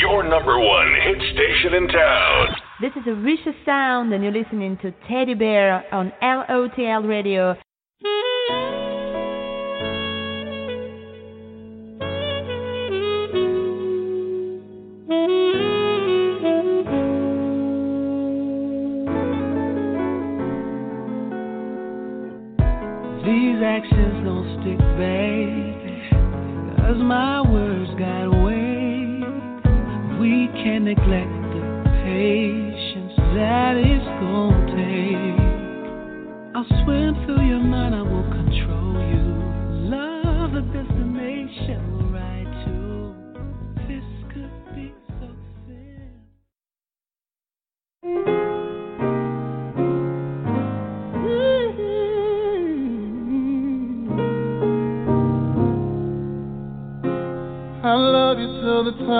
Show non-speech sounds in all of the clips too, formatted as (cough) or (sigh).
your number one hit station in town. This is a vicious sound, and you're listening to Teddy Bear on LOTL Radio.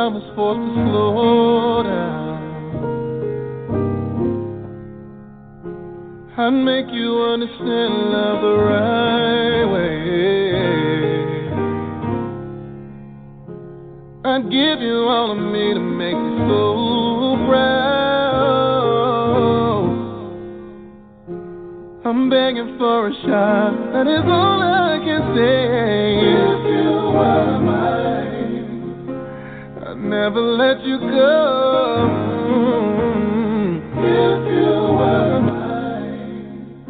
Time was forced to slow down. I'd make you understand love the right way. I'd give you all of me to make you so proud. I'm begging for a shot, that is all I can say. If you were I'd never let you go. If you were mine,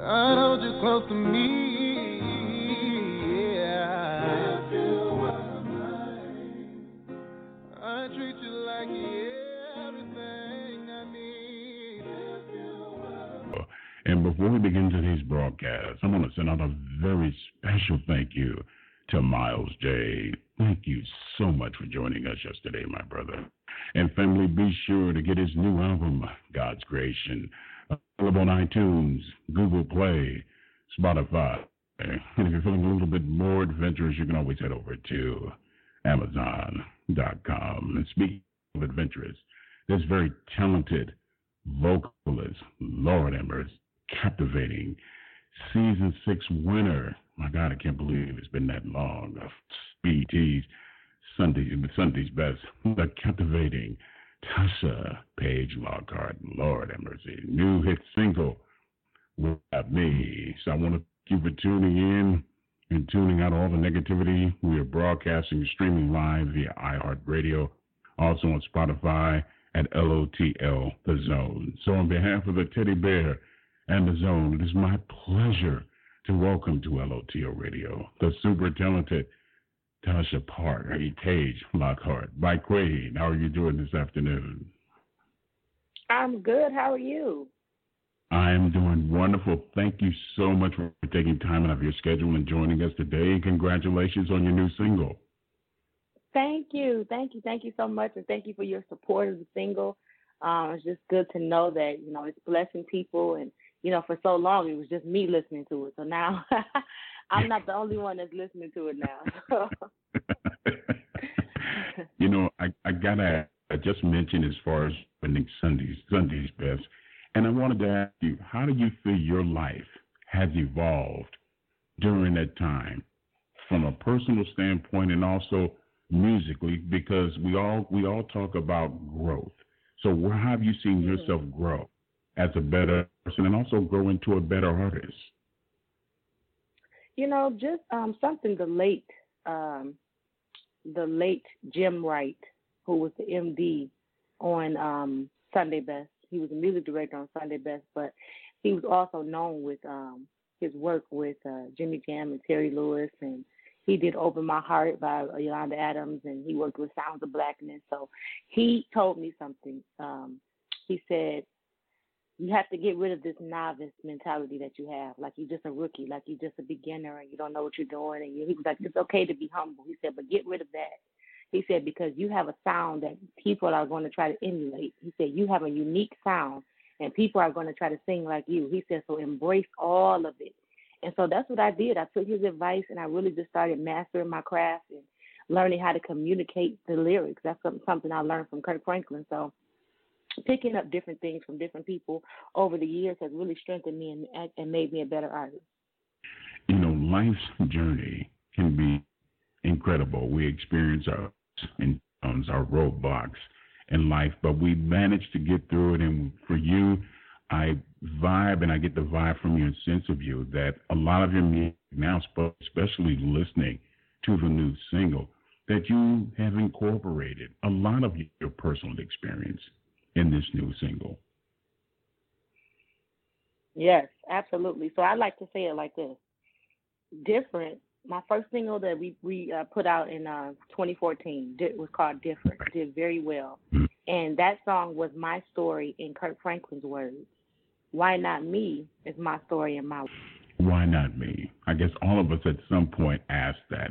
I'd hold you close to me. And before we begin today's broadcast, I want to send out a very special thank you to Miles J. Thank you so much for joining us yesterday, my brother. And family, be sure to get his new album, God's Creation, available on iTunes, Google Play, Spotify. And if you're feeling a little bit more adventurous, you can always head over to Amazon.com. And speaking of adventurous, this very talented vocalist, Laura Embers, captivating season six winner. My God, I can't believe it's been that long. Sunday, Sunday's best, the captivating Tasha Page Lockhart, Lord have mercy, new hit single without me. So I want to thank you for tuning in and tuning out all the negativity. We are broadcasting streaming live via iHeartRadio, also on Spotify at LOTL The Zone. So on behalf of the Teddy Bear and The Zone, it is my pleasure to welcome to LOTL Radio the super talented Tasha Park, hey, Page Lockhart. Mike Quaid, how are you doing this afternoon? I'm good. How are you? I am doing wonderful. Thank you so much for taking time out of your schedule and joining us today. And congratulations on your new single. Thank you. Thank you. Thank you so much. And thank you for your support of the single. Um, it's just good to know that, you know, it's blessing people. And, you know, for so long, it was just me listening to it. So now (laughs) I'm not the only one that's listening to it now. (laughs) you know, I, I gotta I just mentioned as far as spending Sundays Sundays best, and I wanted to ask you, how do you feel your life has evolved during that time, from a personal standpoint and also musically? Because we all we all talk about growth. So where have you seen mm-hmm. yourself grow as a better person and also grow into a better artist? You know, just um, something the late um, the late Jim Wright, who was the MD on um, Sunday Best. He was a music director on Sunday Best, but he was also known with um, his work with uh, Jimmy Jam and Terry Lewis, and he did "Open My Heart" by Yolanda Adams, and he worked with Sounds of Blackness. So he told me something. Um, he said, "You have to get rid of this novice mentality that you have, like you're just a rookie, like you're just a beginner, and you don't know what you're doing." And you, he was like, "It's okay to be humble." He said, "But get rid of that." He said, because you have a sound that people are going to try to emulate. He said, you have a unique sound and people are going to try to sing like you. He said, so embrace all of it. And so that's what I did. I took his advice and I really just started mastering my craft and learning how to communicate the lyrics. That's something I learned from Kirk Franklin. So picking up different things from different people over the years has really strengthened me and, and made me a better artist. You know, life's journey can be incredible. We experience our in our roadblocks in life, but we manage to get through it. And for you, I vibe and I get the vibe from you and sense of you that a lot of your music now, especially listening to the new single, that you have incorporated a lot of your personal experience in this new single. Yes, absolutely. So I like to say it like this: different. My first single that we we uh, put out in uh, 2014 did, was called "Different." Did very well, mm-hmm. and that song was my story in Kirk Franklin's words. Why not me? Is my story in my. Why not me? I guess all of us at some point ask that.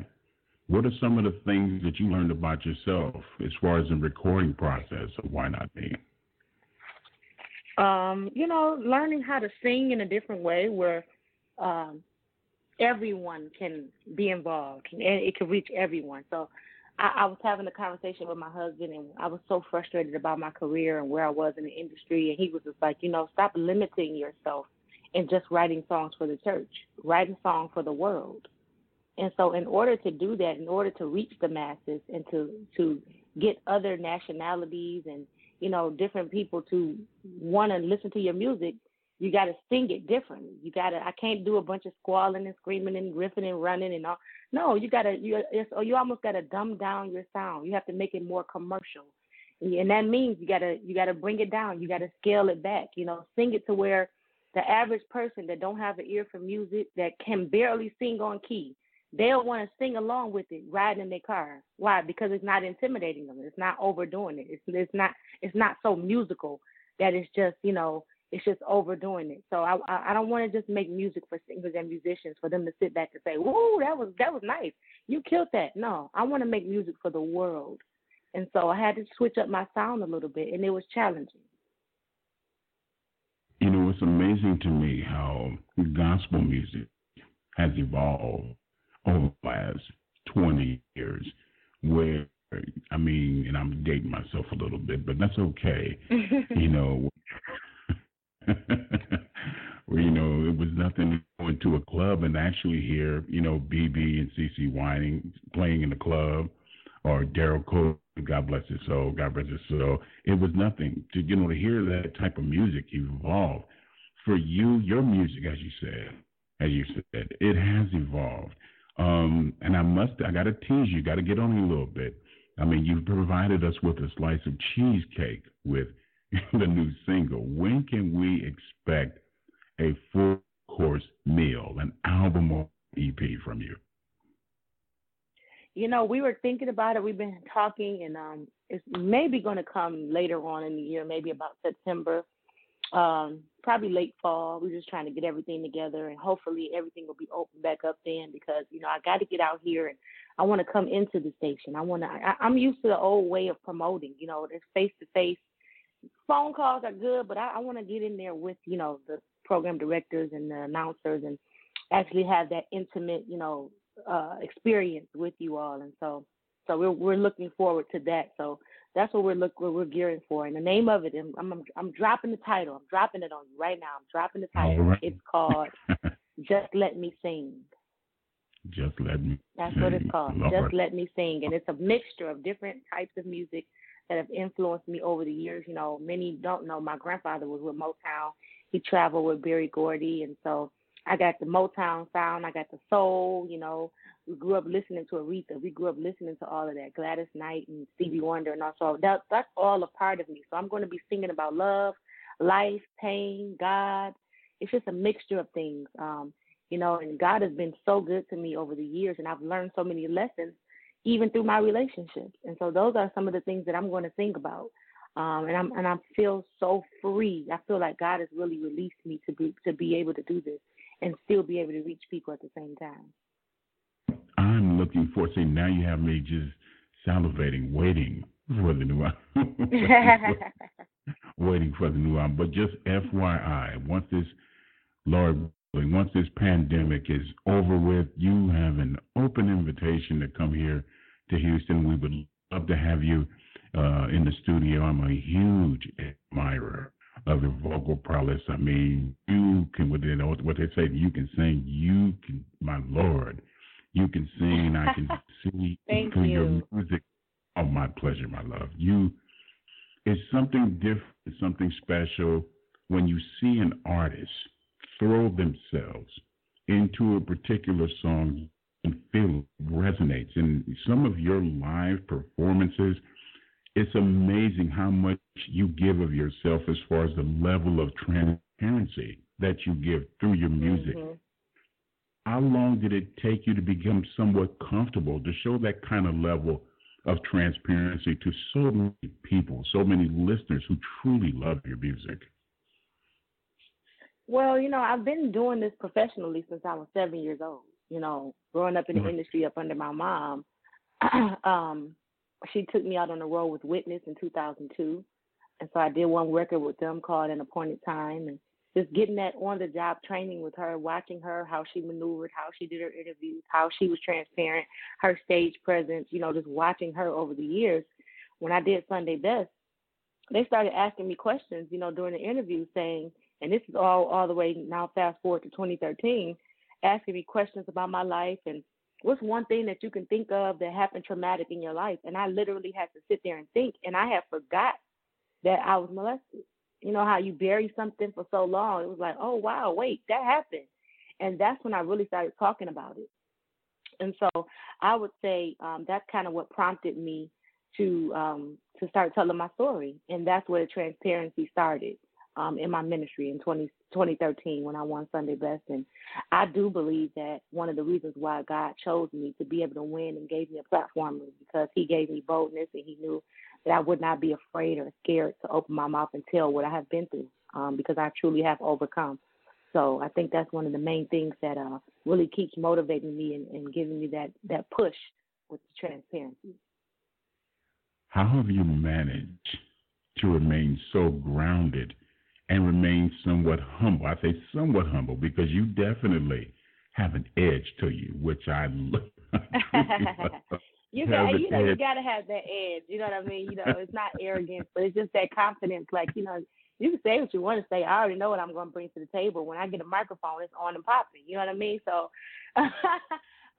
What are some of the things that you learned about yourself as far as the recording process of Why Not Me? Um, you know, learning how to sing in a different way where um, everyone can be involved and it can reach everyone. So I, I was having a conversation with my husband and I was so frustrated about my career and where I was in the industry. And he was just like, you know, stop limiting yourself and just writing songs for the church, writing songs for the world. And so, in order to do that, in order to reach the masses and to to get other nationalities and you know, different people to want to listen to your music, you got to sing it differently. You got to. I can't do a bunch of squalling and screaming and riffing and running and all. No, you got to. You you almost got to dumb down your sound. You have to make it more commercial, and that means you got to you got to bring it down. You got to scale it back. You know, sing it to where the average person that don't have an ear for music that can barely sing on key they'll want to sing along with it riding in their car. Why? Because it's not intimidating them. It's not overdoing it. It's it's not it's not so musical that it's just you know it's just overdoing it. So I I don't want to just make music for singers and musicians for them to sit back and say, "Whoa, that was that was nice. You killed that." No, I want to make music for the world, and so I had to switch up my sound a little bit, and it was challenging. You know, it's amazing to me how gospel music has evolved over the last 20 years where I mean, and I'm dating myself a little bit, but that's okay. (laughs) you know, (laughs) where you know it was nothing going to a club and actually hear you know BeBe and CeCe Winans playing in the club, or Darryl Coley, God bless his soul, God bless his soul. It was nothing to you know to hear that type of music evolve. For you, your music, as you said, as you said, it has evolved. Um, and I must, I got to tease you, got to get on you a little bit. I mean, you've provided us with a slice of cheesecake with (laughs) the new single. When can we expect a full course meal, an album or EP from you? You know, we were thinking about it. We've been talking, and um, it's maybe going to come later on in the year, maybe about September um, probably late fall. We're just trying to get everything together, and hopefully everything will be open back up then. Because you know I got to get out here, and I want to come into the station. I want to. I'm used to the old way of promoting. You know, there's face to face. Phone calls are good, but I, I want to get in there with you know the program directors and the announcers, and actually have that intimate you know uh, experience with you all. And so, so we're we're looking forward to that. So that's what we're look what we're gearing for. And the name of it, I'm, I'm I'm dropping the title. I'm dropping it on you right now. I'm dropping the title. Right. It's called (laughs) Just Let Me Sing. Just let me. That's sing. what it's called. Lord. Just let me sing, and it's a mixture of different types of music that have influenced me over the years. You know, many don't know my grandfather was with Motown. He traveled with Berry Gordy, and so I got the Motown sound. I got the soul. You know, we grew up listening to Aretha. We grew up listening to all of that, Gladys Knight and Stevie Wonder, and also that that's all a part of me. So I'm going to be singing about love, life, pain, God. It's just a mixture of things, um, you know. And God has been so good to me over the years, and I've learned so many lessons, even through my relationships. And so those are some of the things that I'm going to think about. Um, and I'm and I feel so free. I feel like God has really released me to be to be able to do this and still be able to reach people at the same time. I'm looking for. See, now you have me just salivating, waiting for the new (laughs) album. waiting for the new album. But just FYI, once this, Lord, once this pandemic is over with, you have an open invitation to come here to Houston. We would love to have you uh, in the studio. I'm a huge admirer of your vocal prowess. I mean, you can, within what they say, you can sing. You can, my Lord, you can sing. I can (laughs) see through you. your music Oh, my pleasure, my love. You, it's something different, something special when you see an artist throw themselves into a particular song and feel resonates. And some of your live performances, it's amazing how much you give of yourself as far as the level of transparency that you give through your music. Mm-hmm. How long did it take you to become somewhat comfortable to show that kind of level of transparency to so many people, so many listeners who truly love your music? Well, you know, I've been doing this professionally since I was seven years old. You know, growing up in the industry up under my mom, (clears throat) um, she took me out on the road with Witness in 2002, and so I did one record with them called An Appointed Time, and just getting that on the job training with her, watching her, how she maneuvered, how she did her interviews, how she was transparent, her stage presence, you know, just watching her over the years. When I did Sunday Best, they started asking me questions, you know, during the interview saying, and this is all all the way now fast forward to 2013, asking me questions about my life and what's one thing that you can think of that happened traumatic in your life? And I literally had to sit there and think, and I had forgot that I was molested. You know how you bury something for so long? It was like, oh wow, wait, that happened, and that's when I really started talking about it. And so I would say um, that's kind of what prompted me to um, to start telling my story, and that's where the transparency started um, in my ministry in 20, 2013 when I won Sunday Best. And I do believe that one of the reasons why God chose me to be able to win and gave me a platform was because He gave me boldness and He knew that I would not be afraid or scared to open my mouth and tell what I have been through um, because I truly have overcome. So I think that's one of the main things that uh, really keeps motivating me and, and giving me that, that push with the transparency. How have you managed to remain so grounded and remain somewhat humble. I say somewhat humble because you definitely have an edge to you, which I love. (laughs) (laughs) you got, you know, you gotta have that edge. You know what I mean? You know, it's not arrogance, but it's just that confidence. Like, you know, you can say what you want to say. I already know what I'm going to bring to the table. When I get a microphone, it's on and popping. You know what I mean? So, (laughs)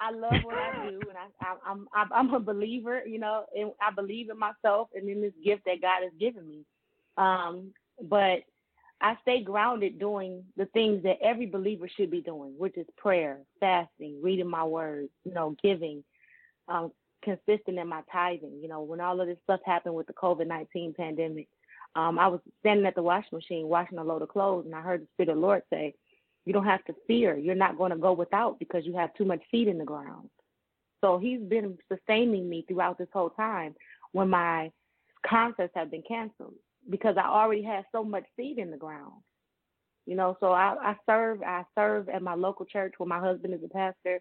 I love what I do, and I, I, I'm I'm I'm a believer. You know, and I believe in myself and in this gift that God has given me. Um, but I stay grounded doing the things that every believer should be doing, which is prayer, fasting, reading my words, you know, giving, um, consistent in my tithing. You know, when all of this stuff happened with the COVID 19 pandemic, um, I was standing at the washing machine washing a load of clothes, and I heard the Spirit of the Lord say, You don't have to fear. You're not going to go without because you have too much seed in the ground. So He's been sustaining me throughout this whole time when my concerts have been canceled because I already had so much seed in the ground. You know, so I, I serve. I serve at my local church where my husband is a pastor.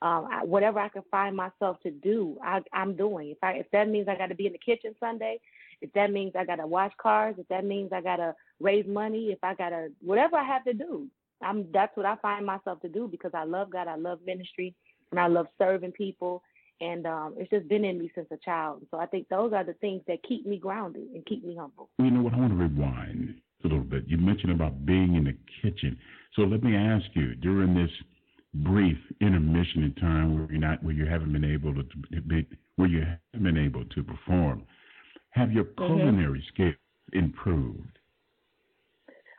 Um, I, whatever I can find myself to do, I, I'm doing. If I if that means I got to be in the kitchen Sunday, if that means I got to wash cars, if that means I got to raise money, if I got to whatever I have to do, I'm that's what I find myself to do because I love God, I love ministry, and I love serving people, and um, it's just been in me since a child. So I think those are the things that keep me grounded and keep me humble. You know what? I want to rewind a little bit. You mentioned about being in the kitchen. So let me ask you during this brief intermission in time where you're not, where you haven't been able to, be, where you haven't been able to perform, have your mm-hmm. culinary mm-hmm. skills improved?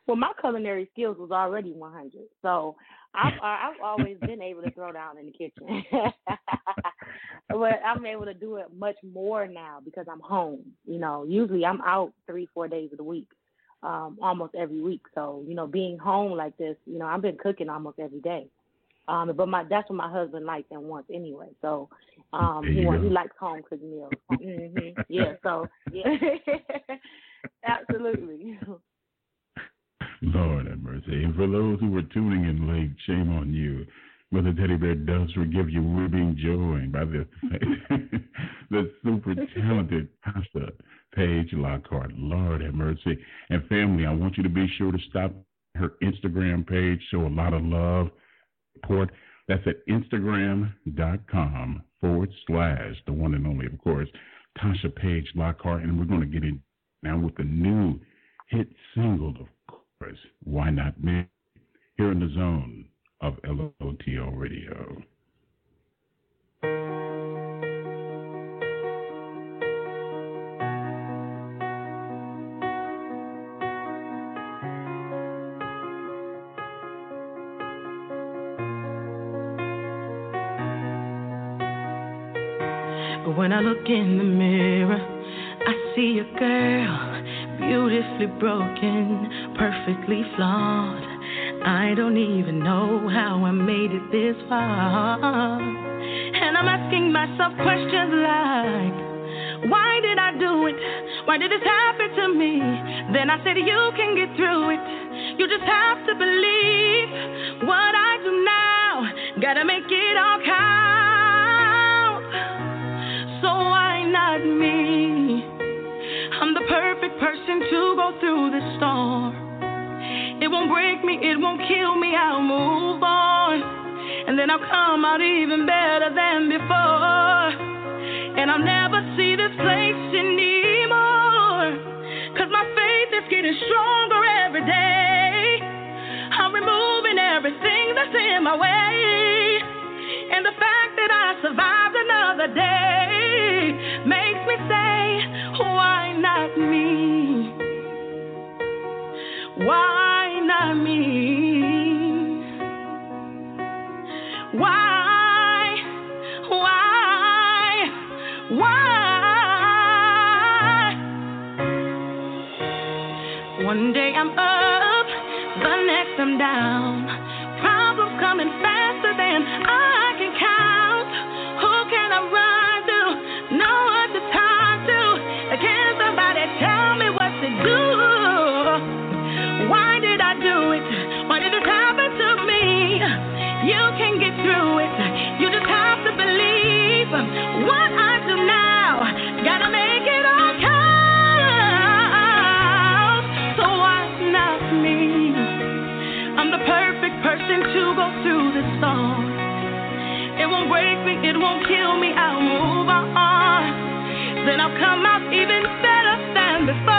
Well, my culinary skills was already 100, so I've (laughs) I've always been able to throw down in the kitchen, (laughs) but I'm able to do it much more now because I'm home. You know, usually I'm out three four days of the week, um, almost every week. So you know, being home like this, you know, I've been cooking almost every day. Um, but my that's what my husband likes and wants anyway. So um, he wants, he likes home cooked meals. mm-hmm. Yeah. So yeah, (laughs) absolutely. Lord have mercy. And for those who were tuning in late, shame on you. Mother Teddy Bear does forgive you. We're being joined by the (laughs) the super talented Tasha Page Lockhart. Lord have mercy. And family, I want you to be sure to stop her Instagram page. Show a lot of love. Support. That's at Instagram.com forward slash the one and only, of course, Tasha Page Lockhart. And we're going to get in now with the new hit single of course, why Not Me? Here in the zone of LOTL Radio. When I look in the mirror, I see a girl beautifully broken, perfectly flawed. I don't even know how I made it this far. And I'm asking myself questions like, why did I do it? Why did this happen to me? Then I said, you can get through it. You just have to believe what I do now. Gotta make it all count. So why not me? I'm the perfect person to go through the storm won't break me, it won't kill me, I'll move on. And then I'll come out even better than before. And I'll never see this place in down. It won't kill me, I'll move on. Then I'll come out even better than before.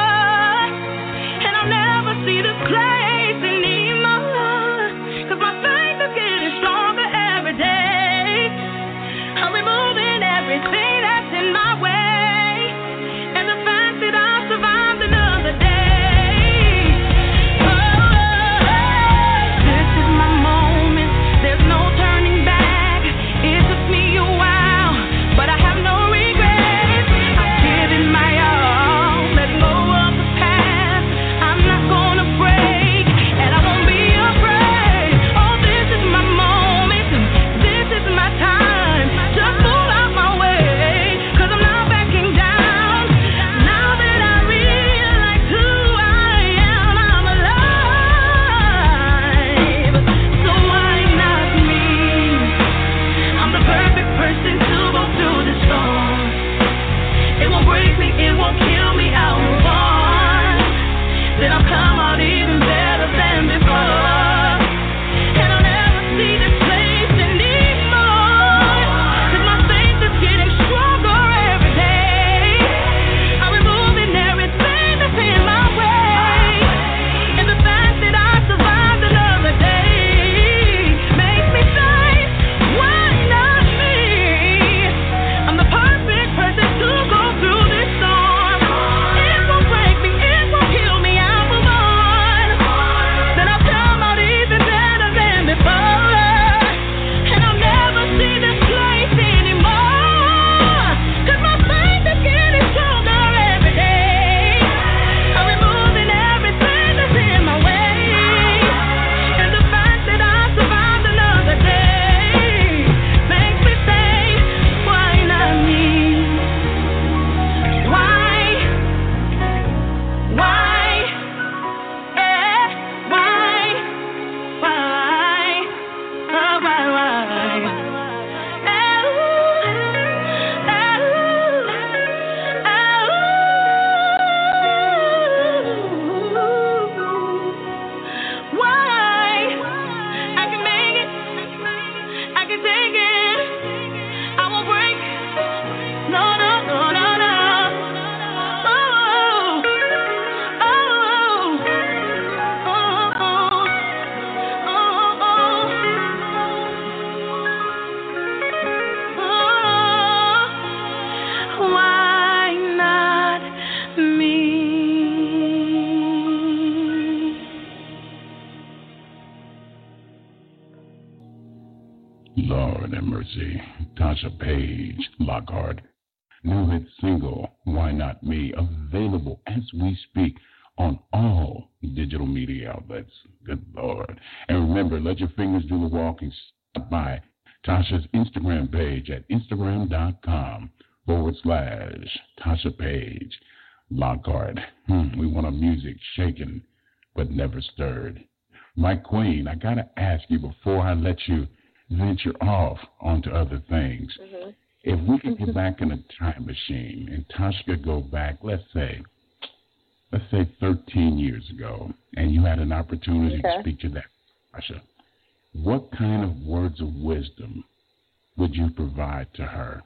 Tasha Page, Lockhart. New hit single, Why Not Me, available as we speak on all digital media outlets. Good Lord. And remember, let your fingers do the walking. Stop by Tasha's Instagram page at instagram.com forward slash Tasha Page Lockhart. Hmm, we want a music shaken but never stirred. My queen, I got to ask you before I let you venture off onto other things. Mm-hmm. If we could get (laughs) back in a time machine and Tasha go back, let's say, let's say 13 years ago, and you had an opportunity Okay. to speak to that Tasha, what kind of words of wisdom would you provide to her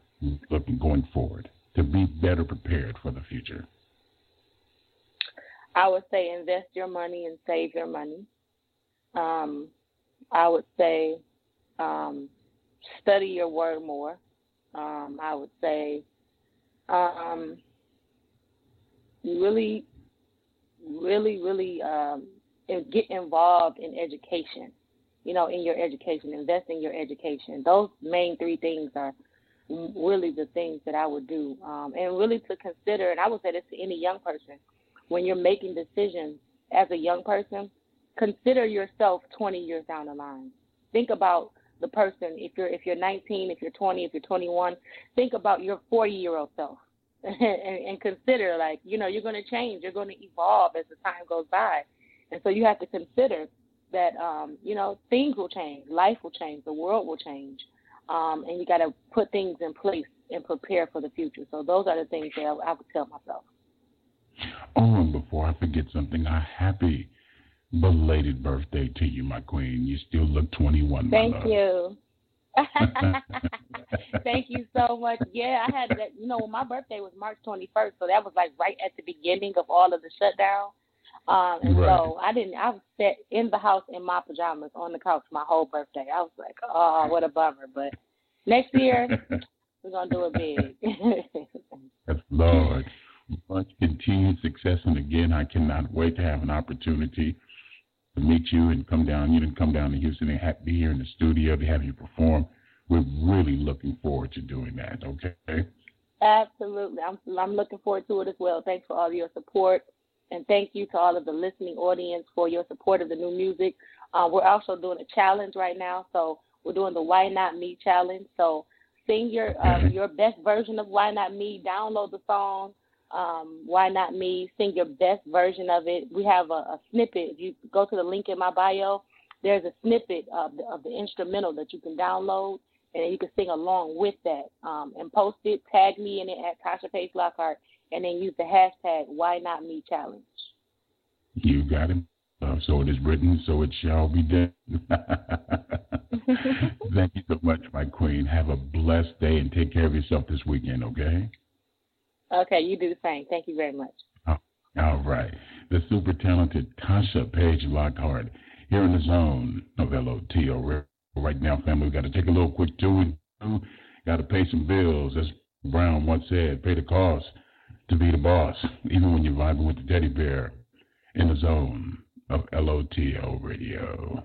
looking going forward to be better prepared for the future? I would say invest your money and save your money. Um, I would say um, study your word more. Um, I would say um, really, really, really um, get involved in education. You know, in your education, invest in your education. Those main three things are really the things that I would do, um, and really to consider. And I would say this to any young person when you're making decisions as a young person, consider yourself 20 years down the line. Think about the person. If you're if you're 19, if you're 20, if you're 21, think about your 40 year old self, (laughs) and, and consider like you know you're going to change, you're going to evolve as the time goes by, and so you have to consider that um, you know things will change, life will change, the world will change, um, and you got to put things in place and prepare for the future. So those are the things that I, I would tell myself. Oh, and before I forget something, a happy belated birthday to you, my queen. You still look 21, Thank you. (laughs) (laughs) Thank you so much. Yeah, I had that. You know, my birthday was March 21st, so that was like right at the beginning of all of the shutdown. Um, and Right. so I didn't. I was set in the house in my pajamas on the couch my whole birthday. I was like, oh, what a bummer. But next year (laughs) we're gonna do it big. Yes, Lord. Much continued success. And again, I cannot wait to have an opportunity meet you and come down. You didn't come down to Houston and have, be here in the studio to have you perform. We're really looking forward to doing that, okay? Absolutely. I'm I'm looking forward to it as well. Thanks for all your support. And thank you to all of the listening audience for your support of the new music. Uh, we're also doing a challenge right now. So we're doing the Why Not Me challenge. So sing your um, your best version of Why Not Me. Download the song um, Why Not Me. Sing your best version of it. We have a, a snippet. If you go to the link in my bio, there's a snippet of the, of the instrumental that you can download, and then you can sing along with that. Um, and post it, tag me in it at Tasha Page Lockhart, and then use the hashtag Why Not Me Challenge. You got it. Uh, so it is written, so it shall be done. (laughs) Thank you so much, my queen. Have a blessed day and take care of yourself this weekend, okay? Okay, you do the same. Thank you very much. Oh, all right. The super talented Tasha Page Lockhart here in the zone of LOTL. Right now, family, we got to take a little quick two and two. Got to pay some bills. As Brown once said, pay the cost to be the boss, (laughs) even when you're vibing with the teddy bear in the zone of LOTL radio.